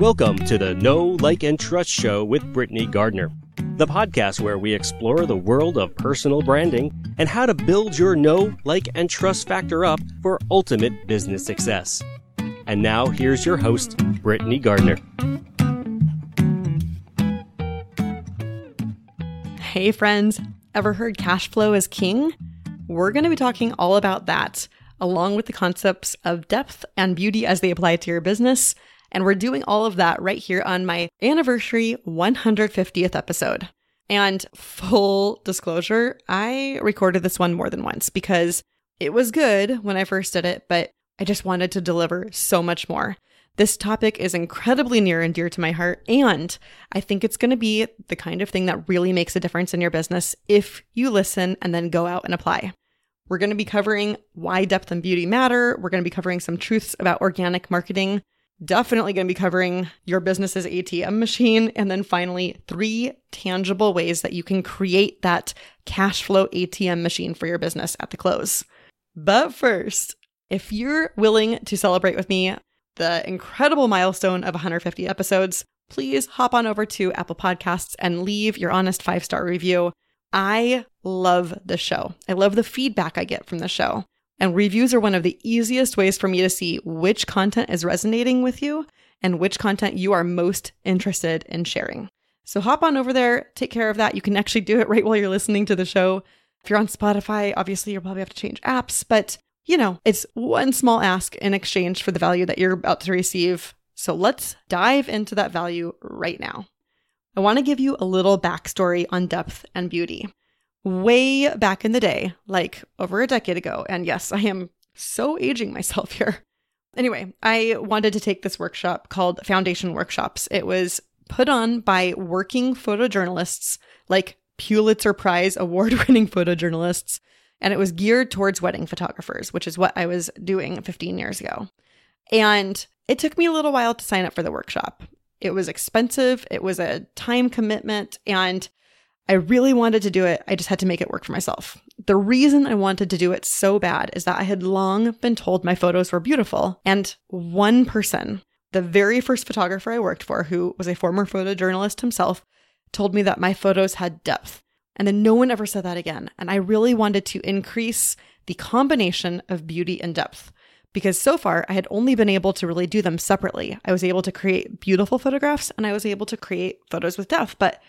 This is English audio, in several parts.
Welcome to the Know, Like, and Trust Show with Britney Gardner, the podcast where we explore the world of personal branding and how to build your know, like, and trust factor up for ultimate business success. And now here's your host, Britney Gardner. Hey, friends. Ever heard cash flow is king? We're going to be talking all about that, along with the concepts of depth and beauty as they apply to your business and we're doing all of that right here on my anniversary 150th episode. And full disclosure, I recorded this one more than once because it was good when I first did it, but I just wanted to deliver so much more. This topic is incredibly near and dear to my heart, and I think it's going to be the kind of thing that really makes a difference in your business if you listen and then go out and apply. We're going to be covering why depth and beauty matter. We're going to be covering some truths about organic marketing definitely going to be covering your business's ATM machine. And then finally, three tangible ways that you can create that cash flow ATM machine for your business at the close. But first, if you're willing to celebrate with me the incredible milestone of 150 episodes, please hop on over to Apple Podcasts and leave your honest five star review. I love the show. I love the feedback I get from the show. And reviews are one of the easiest ways for me to see which content is resonating with you and which content you are most interested in sharing. So hop on over there, take care of that. You can actually do it right while you're listening to the show. If you're on Spotify, obviously you'll probably have to change apps, but you know, it's one small ask in exchange for the value that you're about to receive. So let's dive into that value right now. I want to give you a little backstory on depth and beauty way back in the day, like over a decade ago. And yes, I am so aging myself here. Anyway, I wanted to take this workshop called Foundation Workshops. It was put on by working photojournalists, like Pulitzer Prize award winning photojournalists, and it was geared towards wedding photographers, which is what I was doing 15 years ago. And it took me a little while to sign up for the workshop. It was expensive, it was a time commitment, and I really wanted to do it. I just had to make it work for myself. The reason I wanted to do it so bad is that I had long been told my photos were beautiful. And one person, the very first photographer I worked for, who was a former photojournalist himself, told me that my photos had depth. And then no one ever said that again. And I really wanted to increase the combination of beauty and depth because so far I had only been able to really do them separately. I was able to create beautiful photographs and I was able to create photos with depth, but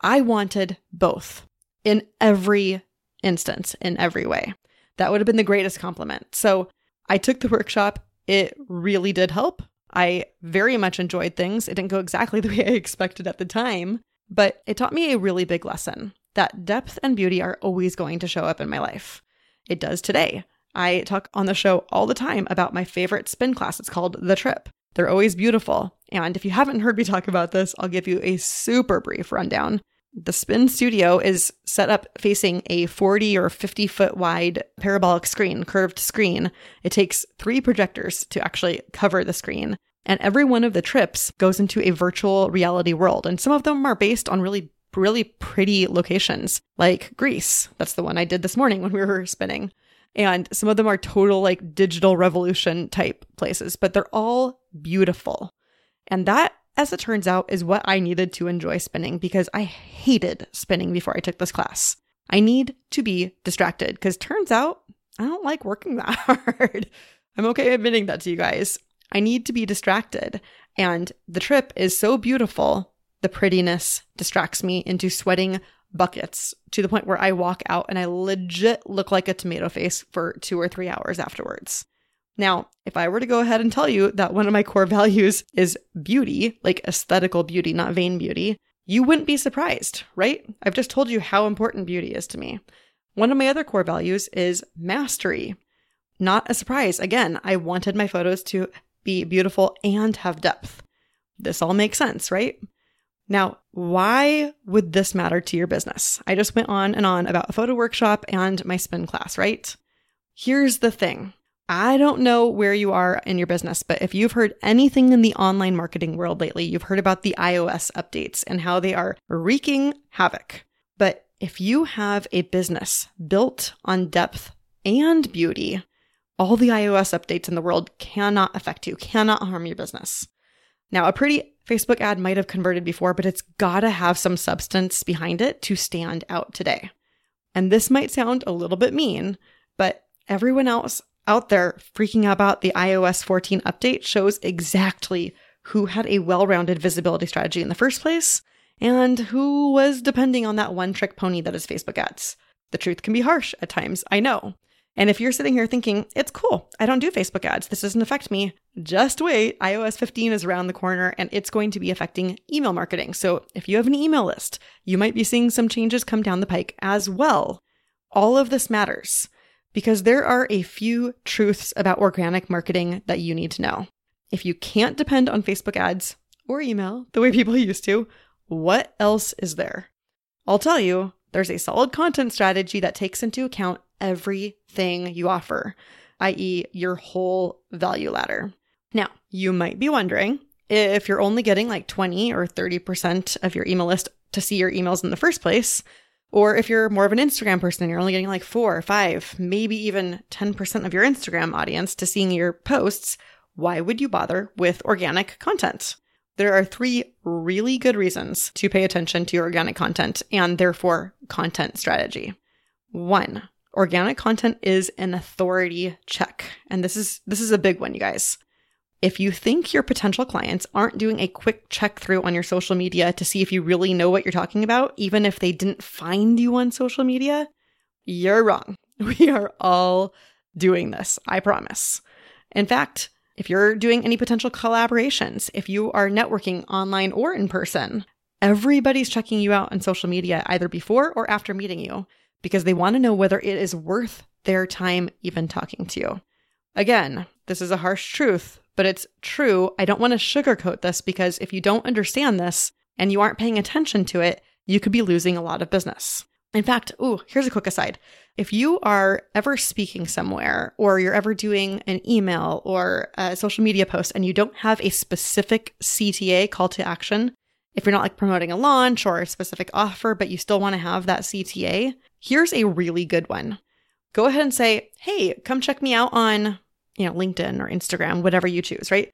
I wanted both in every instance, in every way. That would have been the greatest compliment. So I took the workshop. It really did help. I very much enjoyed things. It didn't go exactly the way I expected at the time, but it taught me a really big lesson that depth and beauty are always going to show up in my life. It does today. I talk on the show all the time about my favorite spin class. It's called The Trip. They're always beautiful. And if you haven't heard me talk about this, I'll give you a super brief rundown. The Spin Studio is set up facing a 40 or 50 foot wide parabolic screen, curved screen. It takes three projectors to actually cover the screen. And every one of the trips goes into a virtual reality world. And some of them are based on really, really pretty locations, like Greece. That's the one I did this morning when we were spinning. And some of them are total like digital revolution type places, but they're all beautiful. And that as it turns out, is what I needed to enjoy spinning because I hated spinning before I took this class. I need to be distracted because turns out I don't like working that hard. I'm okay admitting that to you guys. I need to be distracted. And the trip is so beautiful, the prettiness distracts me into sweating buckets to the point where I walk out and I legit look like a tomato face for two or three hours afterwards. Now, if I were to go ahead and tell you that one of my core values is beauty, like aesthetical beauty, not vain beauty, you wouldn't be surprised, right? I've just told you how important beauty is to me. One of my other core values is mastery. Not a surprise. Again, I wanted my photos to be beautiful and have depth. This all makes sense, right? Now, why would this matter to your business? I just went on and on about a photo workshop and my spin class, right? Here's the thing I don't know where you are in your business, but if you've heard anything in the online marketing world lately, you've heard about the iOS updates and how they are wreaking havoc. But if you have a business built on depth and beauty, all the iOS updates in the world cannot affect you, cannot harm your business. Now, a pretty Facebook ad might have converted before, but it's gotta have some substance behind it to stand out today. And this might sound a little bit mean, but everyone else out there freaking out about the iOS 14 update shows exactly who had a well rounded visibility strategy in the first place and who was depending on that one trick pony that is Facebook ads. The truth can be harsh at times, I know. And if you're sitting here thinking, it's cool, I don't do Facebook ads, this doesn't affect me, just wait. iOS 15 is around the corner and it's going to be affecting email marketing. So if you have an email list, you might be seeing some changes come down the pike as well. All of this matters because there are a few truths about organic marketing that you need to know. If you can't depend on Facebook ads or email the way people used to, what else is there? I'll tell you, there's a solid content strategy that takes into account everything you offer, i.e., your whole value ladder. Now, you might be wondering if you're only getting like 20 or 30% of your email list to see your emails in the first place, or if you're more of an Instagram person and you're only getting like four or five, maybe even 10% of your Instagram audience to seeing your posts, why would you bother with organic content? There are three really good reasons to pay attention to your organic content and therefore content strategy. One, organic content is an authority check. And this is this is a big one, you guys. If you think your potential clients aren't doing a quick check through on your social media to see if you really know what you're talking about, even if they didn't find you on social media, you're wrong. We are all doing this, I promise. In fact, if you're doing any potential collaborations, if you are networking online or in person, everybody's checking you out on social media either before or after meeting you because they want to know whether it is worth their time even talking to you. Again, this is a harsh truth, but it's true. I don't want to sugarcoat this because if you don't understand this and you aren't paying attention to it, you could be losing a lot of business. In fact, ooh, here's a quick aside. If you are ever speaking somewhere or you're ever doing an email or a social media post and you don't have a specific CTA call to action, if you're not like promoting a launch or a specific offer, but you still want to have that CTA, here's a really good one. Go ahead and say, Hey, come check me out on, you know, LinkedIn or Instagram, whatever you choose, right?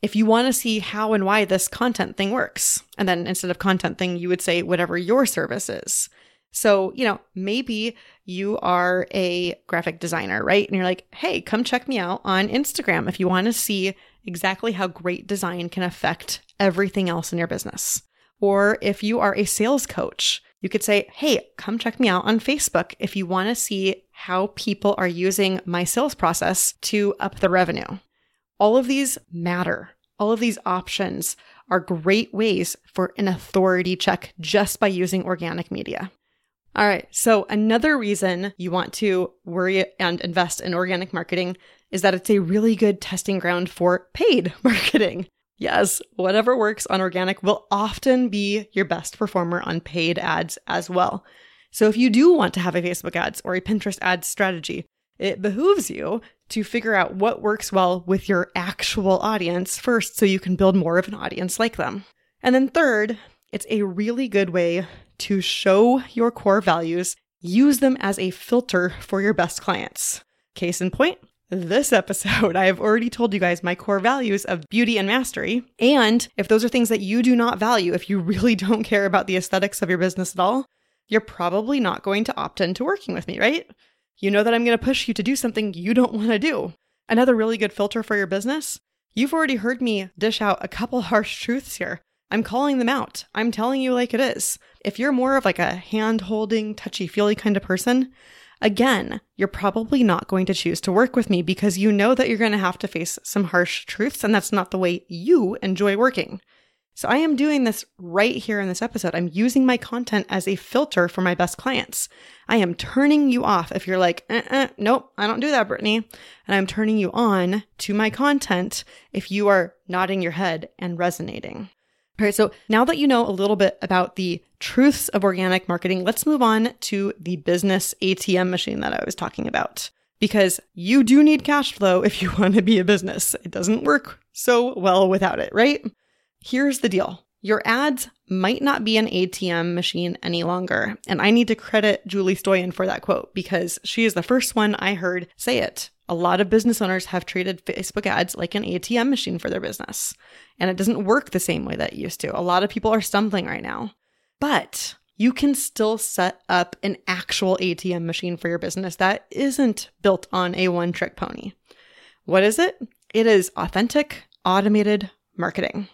If you want to see how and why this content thing works, and then instead of content thing, you would say whatever your service is. So, you know, maybe you are a graphic designer, right? And you're like, hey, come check me out on Instagram if you want to see exactly how great design can affect everything else in your business. Or if you are a sales coach, you could say, hey, come check me out on Facebook if you want to see how people are using my sales process to up the revenue. All of these matter. All of these options are great ways for an authority check just by using organic media. All right. So another reason you want to worry and invest in organic marketing is that it's a really good testing ground for paid marketing. Yes, whatever works on organic will often be your best performer on paid ads as well. So if you do want to have a Facebook ads or a Pinterest ads strategy, it behooves you to figure out what works well with your actual audience first so you can build more of an audience like them. And then third, it's a really good way to show your core values, use them as a filter for your best clients. Case in point, this episode, I have already told you guys my core values of beauty and mastery. And if those are things that you do not value, if you really don't care about the aesthetics of your business at all, you're probably not going to opt into working with me, right? You know that I'm going to push you to do something you don't want to do. Another really good filter for your business. You've already heard me dish out a couple harsh truths here. I'm calling them out. I'm telling you like it is. If you're more of like a hand holding, touchy feely kind of person, again, you're probably not going to choose to work with me because you know that you're going to have to face some harsh truths and that's not the way you enjoy working. So I am doing this right here in this episode. I'm using my content as a filter for my best clients. I am turning you off if you're like, uh-uh, nope, I don't do that, Britney. And I'm turning you on to my content if you are nodding your head and resonating. All right, so now that you know a little bit about the truths of organic marketing, let's move on to the business ATM machine that I was talking about. Because you do need cash flow if you want to be a business. It doesn't work so well without it, right? Here's the deal. Your ads might not be an ATM machine any longer. And I need to credit Julie Stoian for that quote because she is the first one I heard say it A lot of business owners have treated Facebook ads like an ATM machine for their business, and it doesn't work the same way that it used to. A lot of people are stumbling right now. But you can still set up an actual ATM machine for your business that isn't built on a one trick pony. What is it? It is authentic, automated marketing,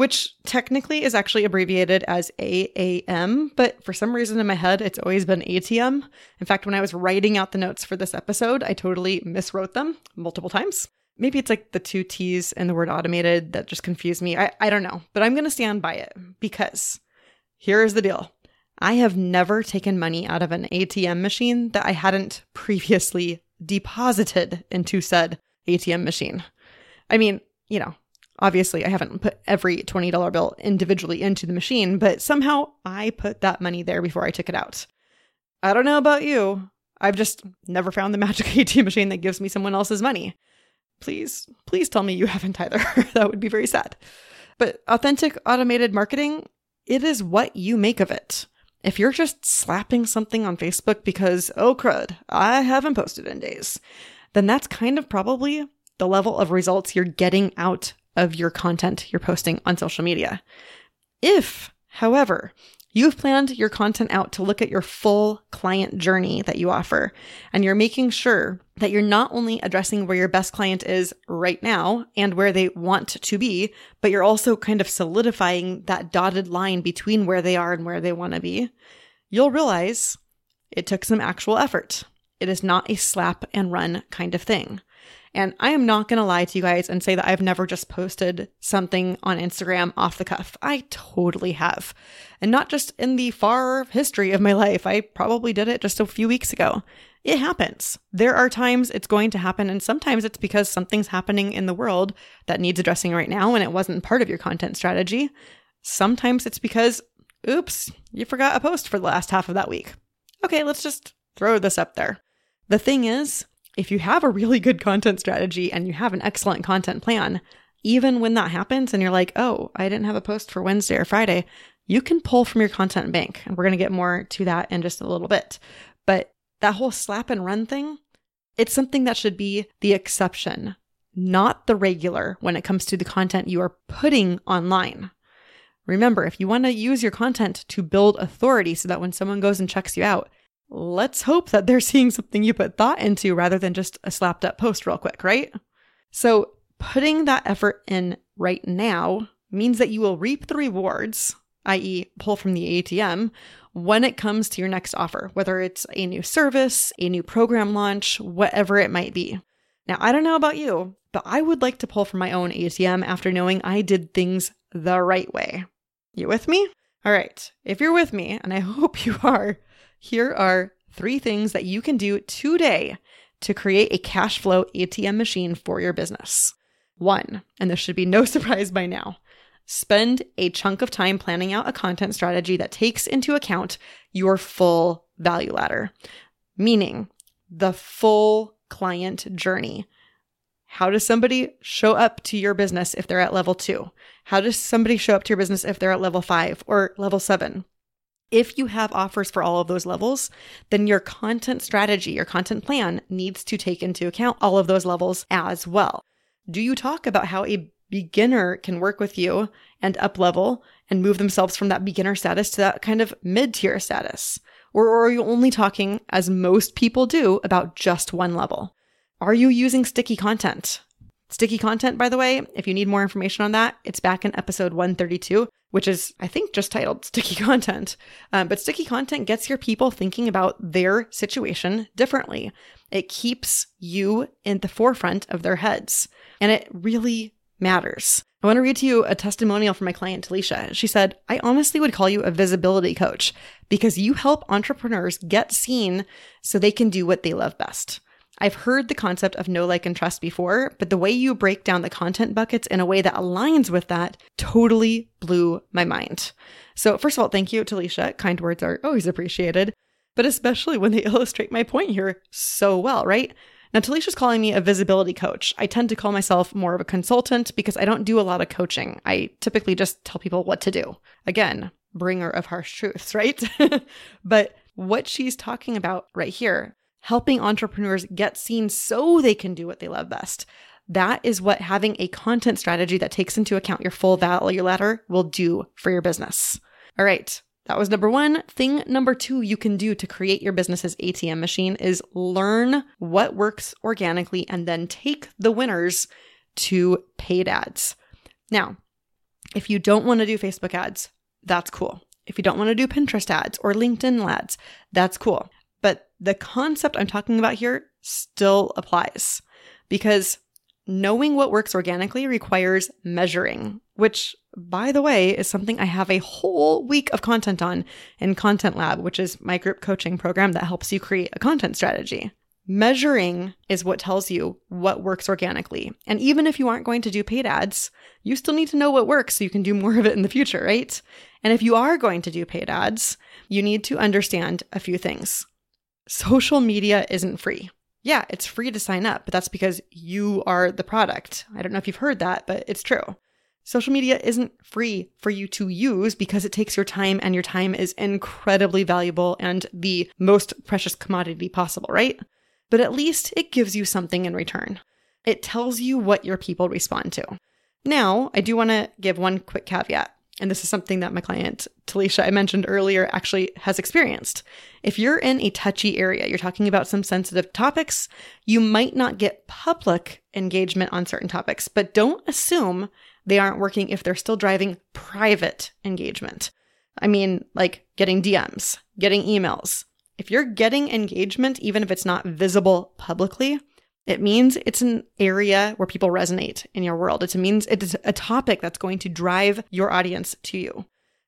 which technically is actually abbreviated as AAM, but for some reason in my head, it's always been ATM. In fact, when I was writing out the notes for this episode, I totally miswrote them multiple times. Maybe it's like the two T's and the word automated that just confused me. I, I don't know, but I'm going to stand by it because here's the deal I have never taken money out of an ATM machine that I hadn't previously deposited into said ATM machine. I mean, you know, obviously I haven't put every $20 bill individually into the machine, but somehow I put that money there before I took it out. I don't know about you. I've just never found the magic ATM machine that gives me someone else's money. Please, please tell me you haven't either. that would be very sad. But authentic automated marketing, it is what you make of it. If you're just slapping something on Facebook because, oh crud, I haven't posted in days, then that's kind of probably the level of results you're getting out of your content you're posting on social media. If, however, You've planned your content out to look at your full client journey that you offer, and you're making sure that you're not only addressing where your best client is right now and where they want to be, but you're also kind of solidifying that dotted line between where they are and where they want to be. You'll realize it took some actual effort. It is not a slap and run kind of thing. And I am not going to lie to you guys and say that I've never just posted something on Instagram off the cuff. I totally have. And not just in the far history of my life. I probably did it just a few weeks ago. It happens. There are times it's going to happen, and sometimes it's because something's happening in the world that needs addressing right now and it wasn't part of your content strategy. Sometimes it's because, oops, you forgot a post for the last half of that week. Okay, let's just throw this up there. The thing is, if you have a really good content strategy and you have an excellent content plan, even when that happens and you're like, oh, I didn't have a post for Wednesday or Friday, you can pull from your content bank. And we're going to get more to that in just a little bit. But that whole slap and run thing, it's something that should be the exception, not the regular when it comes to the content you are putting online. Remember, if you want to use your content to build authority so that when someone goes and checks you out, let's hope that they're seeing something you put thought into rather than just a slapped up post real quick, right? So putting that effort in right now means that you will reap the rewards, i.e., pull from the ATM, when it comes to your next offer, whether it's a new service, a new program launch, whatever it might be. Now, I don't know about you, but I would like to pull from my own ATM after knowing I did things the right way. You with me? All right. If you're with me, and I hope you are, here are three things that you can do today to create a cash flow ATM machine for your business. One, and this should be no surprise by now, spend a chunk of time planning out a content strategy that takes into account your full value ladder, meaning the full client journey. How does somebody show up to your business if they're at level two? How does somebody show up to your business if they're at level five or level seven? If you have offers for all of those levels, then your content strategy, your content plan needs to take into account all of those levels as well. Do you talk about how a beginner can work with you and up level and move themselves from that beginner status to that kind of mid tier status? Or are you only talking, as most people do, about just one level? Are you using sticky content? Sticky content, by the way, if you need more information on that, it's back in episode 132, which is, I think, just titled Sticky Content. Um, but sticky content gets your people thinking about their situation differently. It keeps you in the forefront of their heads, and it really matters. I want to read to you a testimonial from my client, Talisha. She said, I honestly would call you a visibility coach because you help entrepreneurs get seen so they can do what they love best. I've heard the concept of know like, and trust before, but the way you break down the content buckets in a way that aligns with that totally blew my mind. So, first of all, thank you, Talisha. Kind words are always appreciated, but especially when they illustrate my point here so well, right? Now, Talisha's calling me a visibility coach. I tend to call myself more of a consultant because I don't do a lot of coaching. I typically just tell people what to do. Again, bringer of harsh truths, right? but what she's talking about right here helping entrepreneurs get seen so they can do what they love best. That is what having a content strategy that takes into account your full value ladder will do for your business. All right. That was number one. Thing number two you can do to create your business's ATM machine is learn what works organically and then take the winners to paid ads. Now, if you don't want to do Facebook ads, that's cool. If you don't want to do Pinterest ads or LinkedIn ads, that's cool. The concept I'm talking about here still applies because knowing what works organically requires measuring, which, by the way, is something I have a whole week of content on in Content Lab, which is my group coaching program that helps you create a content strategy. Measuring is what tells you what works organically. And even if you aren't going to do paid ads, you still need to know what works so you can do more of it in the future, right? And if you are going to do paid ads, you need to understand a few things. Social media isn't free. Yeah, it's free to sign up, but that's because you are the product. I don't know if you've heard that, but it's true. Social media isn't free for you to use because it takes your time and your time is incredibly valuable and the most precious commodity possible, right? but at least it gives you something in return. It tells you what your people respond to. Now, I do want to give one quick caveat. And this is something that my client, Talisha, I mentioned earlier, actually has experienced. If you're in a touchy area, you're talking about some sensitive topics, you might not get public engagement on certain topics, but don't assume they aren't working if they're still driving private engagement. I mean, like getting DMs, getting emails, if you're getting engagement, even if it's not visible publicly, it means it's an area where people resonate in your world. It means it's a topic that's going to drive your audience to you.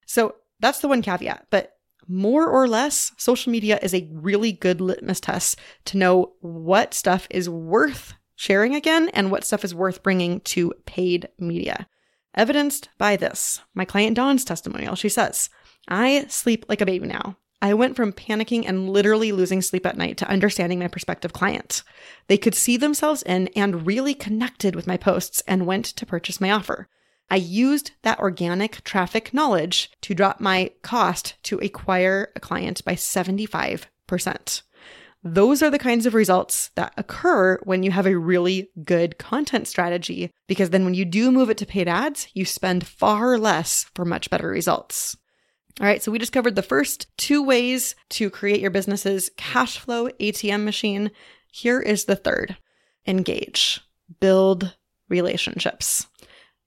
So that's the one caveat. But more or less, social media is a really good litmus test to know what stuff is worth sharing again and what stuff is worth bringing to paid media. Evidenced by this, my client Dawn's testimonial, she says, I sleep like a baby now. I went from panicking and literally losing sleep at night to understanding my prospective client. They could see themselves in and really connected with my posts and went to purchase my offer. I used that organic traffic knowledge to drop my cost to acquire a client by 75%. Those are the kinds of results that occur when you have a really good content strategy, because then when you do move it to paid ads, you spend far less for much better results. All right, so we just covered the first two ways to create your business's cash flow ATM machine. Here is the third engage, build relationships.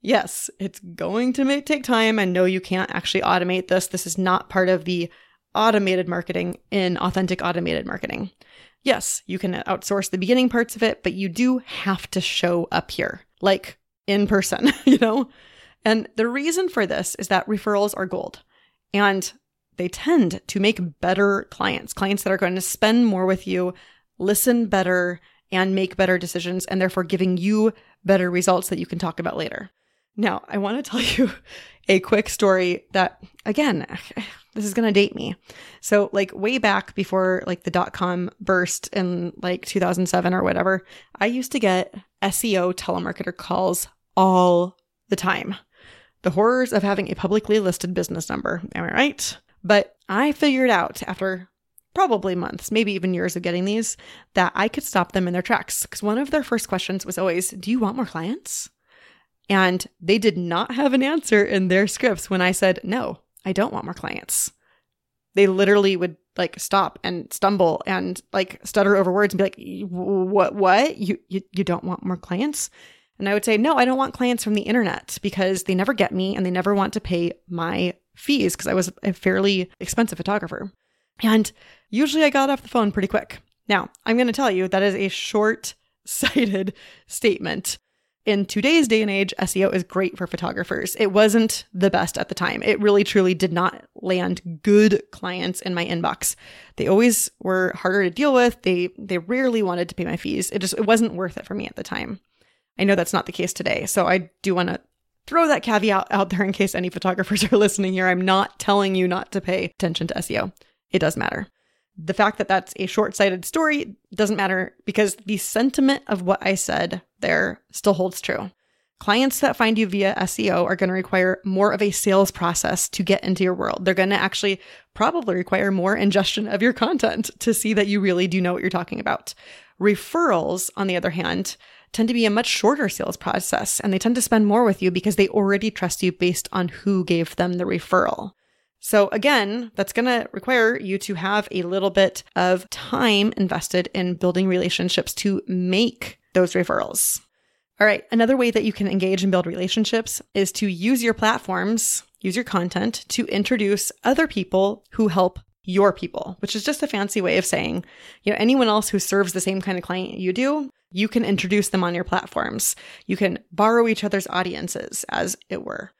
Yes, it's going to make, take time. and no, you can't actually automate this. This is not part of the automated marketing in authentic automated marketing. Yes, you can outsource the beginning parts of it, but you do have to show up here, like in person, you know? And the reason for this is that referrals are gold. And they tend to make better clients, clients that are going to spend more with you, listen better, and make better decisions, and therefore giving you better results that you can talk about later. Now, I want to tell you a quick story that, again, this is going to date me. So, like, way back before like the dot com burst in like 2007 or whatever, I used to get SEO telemarketer calls all the time. The horrors of having a publicly listed business number. Am I right? But I figured out after probably months, maybe even years of getting these, that I could stop them in their tracks. Because one of their first questions was always, Do you want more clients? And they did not have an answer in their scripts when I said, No, I don't want more clients. They literally would like stop and stumble and like stutter over words and be like, What, what? You, you, you don't want more clients? And I would say, no, I don't want clients from the internet because they never get me and they never want to pay my fees because I was a fairly expensive photographer. And usually I got off the phone pretty quick. Now, I'm going to tell you that is a short sighted statement. In today's day and age, SEO is great for photographers. It wasn't the best at the time. It really truly did not land good clients in my inbox. They always were harder to deal with. They they rarely wanted to pay my fees. It just it wasn't worth it for me at the time. I know that's not the case today. So I do want to throw that caveat out there in case any photographers are listening here. I'm not telling you not to pay attention to SEO. It does matter. The fact that that's a short sighted story doesn't matter because the sentiment of what I said there still holds true. Clients that find you via SEO are going to require more of a sales process to get into your world. They're going to actually probably require more ingestion of your content to see that you really do know what you're talking about. Referrals, on the other hand, tend to be a much shorter sales process and they tend to spend more with you because they already trust you based on who gave them the referral. So again, that's going to require you to have a little bit of time invested in building relationships to make those referrals. All right. Another way that you can engage and build relationships is to use your platforms, use your content to introduce other people who help your people, which is just a fancy way of saying, you know, anyone else who serves the same kind of client you do, you can introduce them on your platforms. You can borrow each other's audiences, as it were.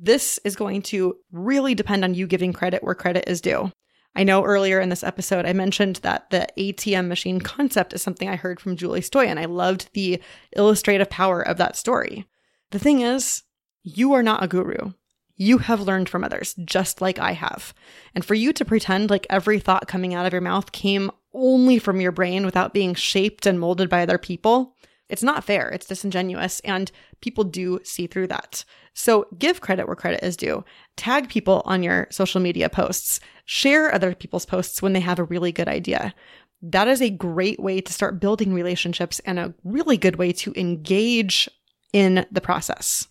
This is going to really depend on you giving credit where credit is due. I know earlier in this episode, I mentioned that the ATM machine concept is something I heard from Julie Stoian. I loved the illustrative power of that story. The thing is, you are not a guru. You have learned from others, just like I have. And for you to pretend like every thought coming out of your mouth came only from your brain without being shaped and molded by other people, it's not fair. It's disingenuous. And people do see through that. So give credit where credit is due. Tag people on your social media posts. Share other people's posts when they have a really good idea. That is a great way to start building relationships and a really good way to engage in the process.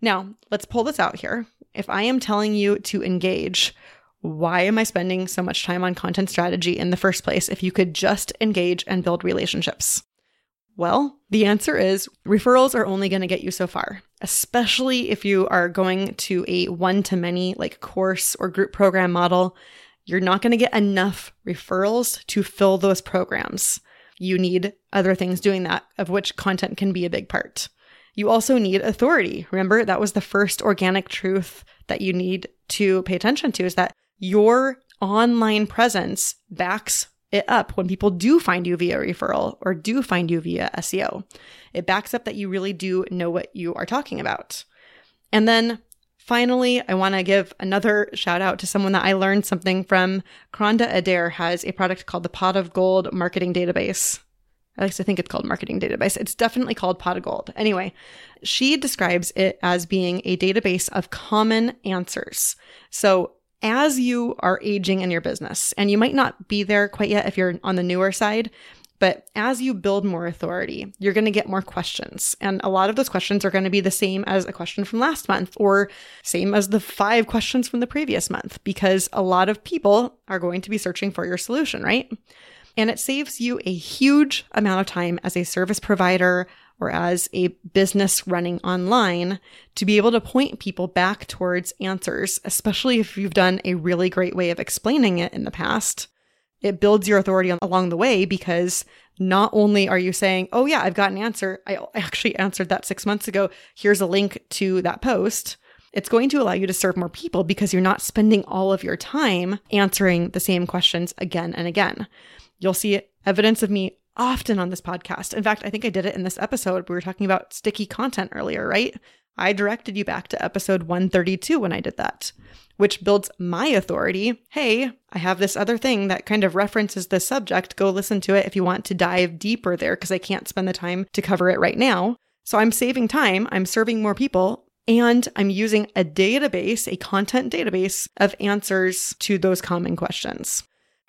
Now, let's pull this out here. If I am telling you to engage, why am I spending so much time on content strategy in the first place if you could just engage and build relationships? Well, the answer is referrals are only going to get you so far, especially if you are going to a one to many like course or group program model. You're not going to get enough referrals to fill those programs. You need other things doing that, of which content can be a big part. You also need authority. Remember, that was the first organic truth that you need to pay attention to is that your online presence backs it up when people do find you via referral or do find you via SEO. It backs up that you really do know what you are talking about. And then finally, I want to give another shout out to someone that I learned something from. Kronda Adair has a product called the Pot of Gold Marketing Database. I like to think it's called marketing database. It's definitely called pot of gold. Anyway, she describes it as being a database of common answers. So as you are aging in your business, and you might not be there quite yet if you're on the newer side, but as you build more authority, you're going to get more questions. And a lot of those questions are going to be the same as a question from last month or same as the five questions from the previous month because a lot of people are going to be searching for your solution, right? And it saves you a huge amount of time as a service provider, or as a business running online to be able to point people back towards answers, especially if you've done a really great way of explaining it in the past. It builds your authority along the way because not only are you saying, Oh, yeah, I've got an answer. I actually answered that six months ago. Here's a link to that post. It's going to allow you to serve more people because you're not spending all of your time answering the same questions again and again. You'll see evidence of me often on this podcast. In fact, I think I did it in this episode. We were talking about sticky content earlier, right? I directed you back to episode 132 when I did that, which builds my authority. Hey, I have this other thing that kind of references this subject. Go listen to it if you want to dive deeper there because I can't spend the time to cover it right now. So I'm saving time, I'm serving more people, and I'm using a database, a content database of answers to those common questions.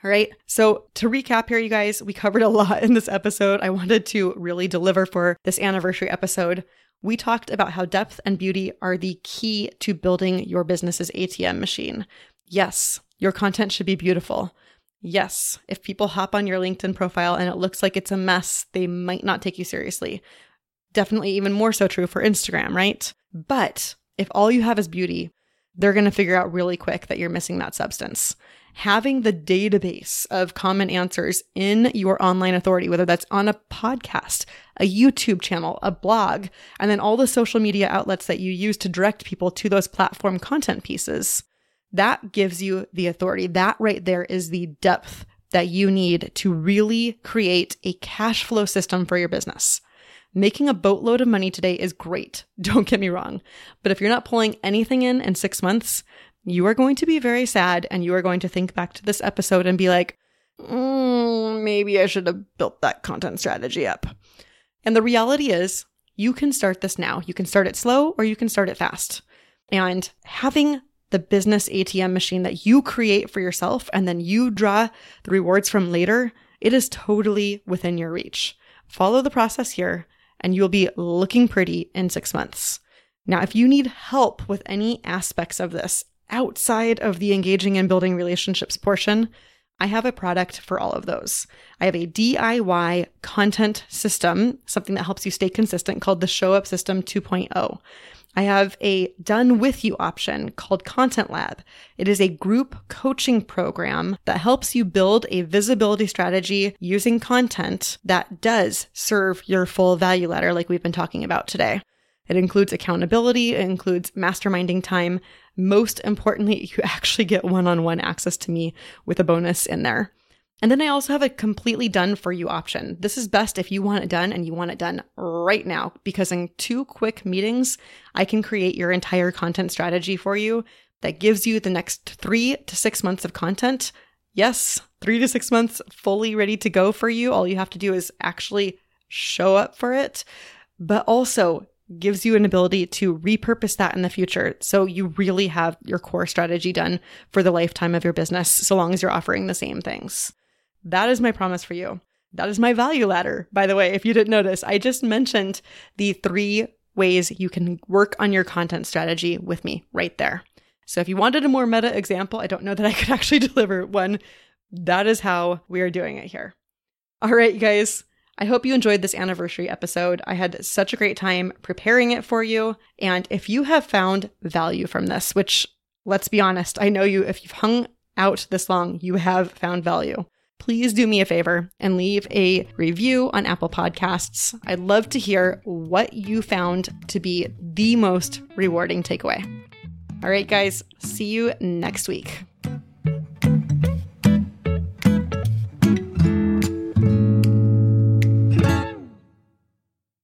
All right. So to recap here, you guys, we covered a lot in this episode. I wanted to really deliver for this anniversary episode. We talked about how depth and beauty are the key to building your business's ATM machine. Yes, your content should be beautiful. Yes, if people hop on your LinkedIn profile and it looks like it's a mess, they might not take you seriously. Definitely even more so true for Instagram, right? But if all you have is beauty, they're going to figure out really quick that you're missing that substance having the database of common answers in your online authority, whether that's on a podcast, a YouTube channel, a blog, and then all the social media outlets that you use to direct people to those platform content pieces, that gives you the authority. That right there is the depth that you need to really create a cash flow system for your business. Making a boatload of money today is great. Don't get me wrong. But if you're not pulling anything in in six months, you are going to be very sad and you are going to think back to this episode and be like, mm, maybe I should have built that content strategy up. And the reality is, you can start this now. You can start it slow or you can start it fast. And having the business ATM machine that you create for yourself and then you draw the rewards from later, it is totally within your reach. Follow the process here and you'll be looking pretty in six months. Now, if you need help with any aspects of this outside of the engaging and building relationships portion, I have a product for all of those. I have a DIY content system, something that helps you stay consistent called the Show Up System 2.0. I have a done with you option called Content Lab. It is a group coaching program that helps you build a visibility strategy using content that does serve your full value ladder, like we've been talking about today. It includes accountability, it includes masterminding time. Most importantly, you actually get one on one access to me with a bonus in there. And then I also have a completely done for you option. This is best if you want it done and you want it done right now, because in two quick meetings, I can create your entire content strategy for you that gives you the next three to six months of content. Yes, three to six months fully ready to go for you. All you have to do is actually show up for it, but also gives you an ability to repurpose that in the future. So you really have your core strategy done for the lifetime of your business, so long as you're offering the same things. That is my promise for you. That is my value ladder. By the way, if you didn't notice, I just mentioned the three ways you can work on your content strategy with me right there. So if you wanted a more meta example, I don't know that I could actually deliver one. That is how we are doing it here. All right, you guys. I hope you enjoyed this anniversary episode. I had such a great time preparing it for you. And if you have found value from this, which let's be honest, I know you, if you've hung out this long, you have found value. Please do me a favor and leave a review on Apple Podcasts. I'd love to hear what you found to be the most rewarding takeaway. All right, guys, see you next week.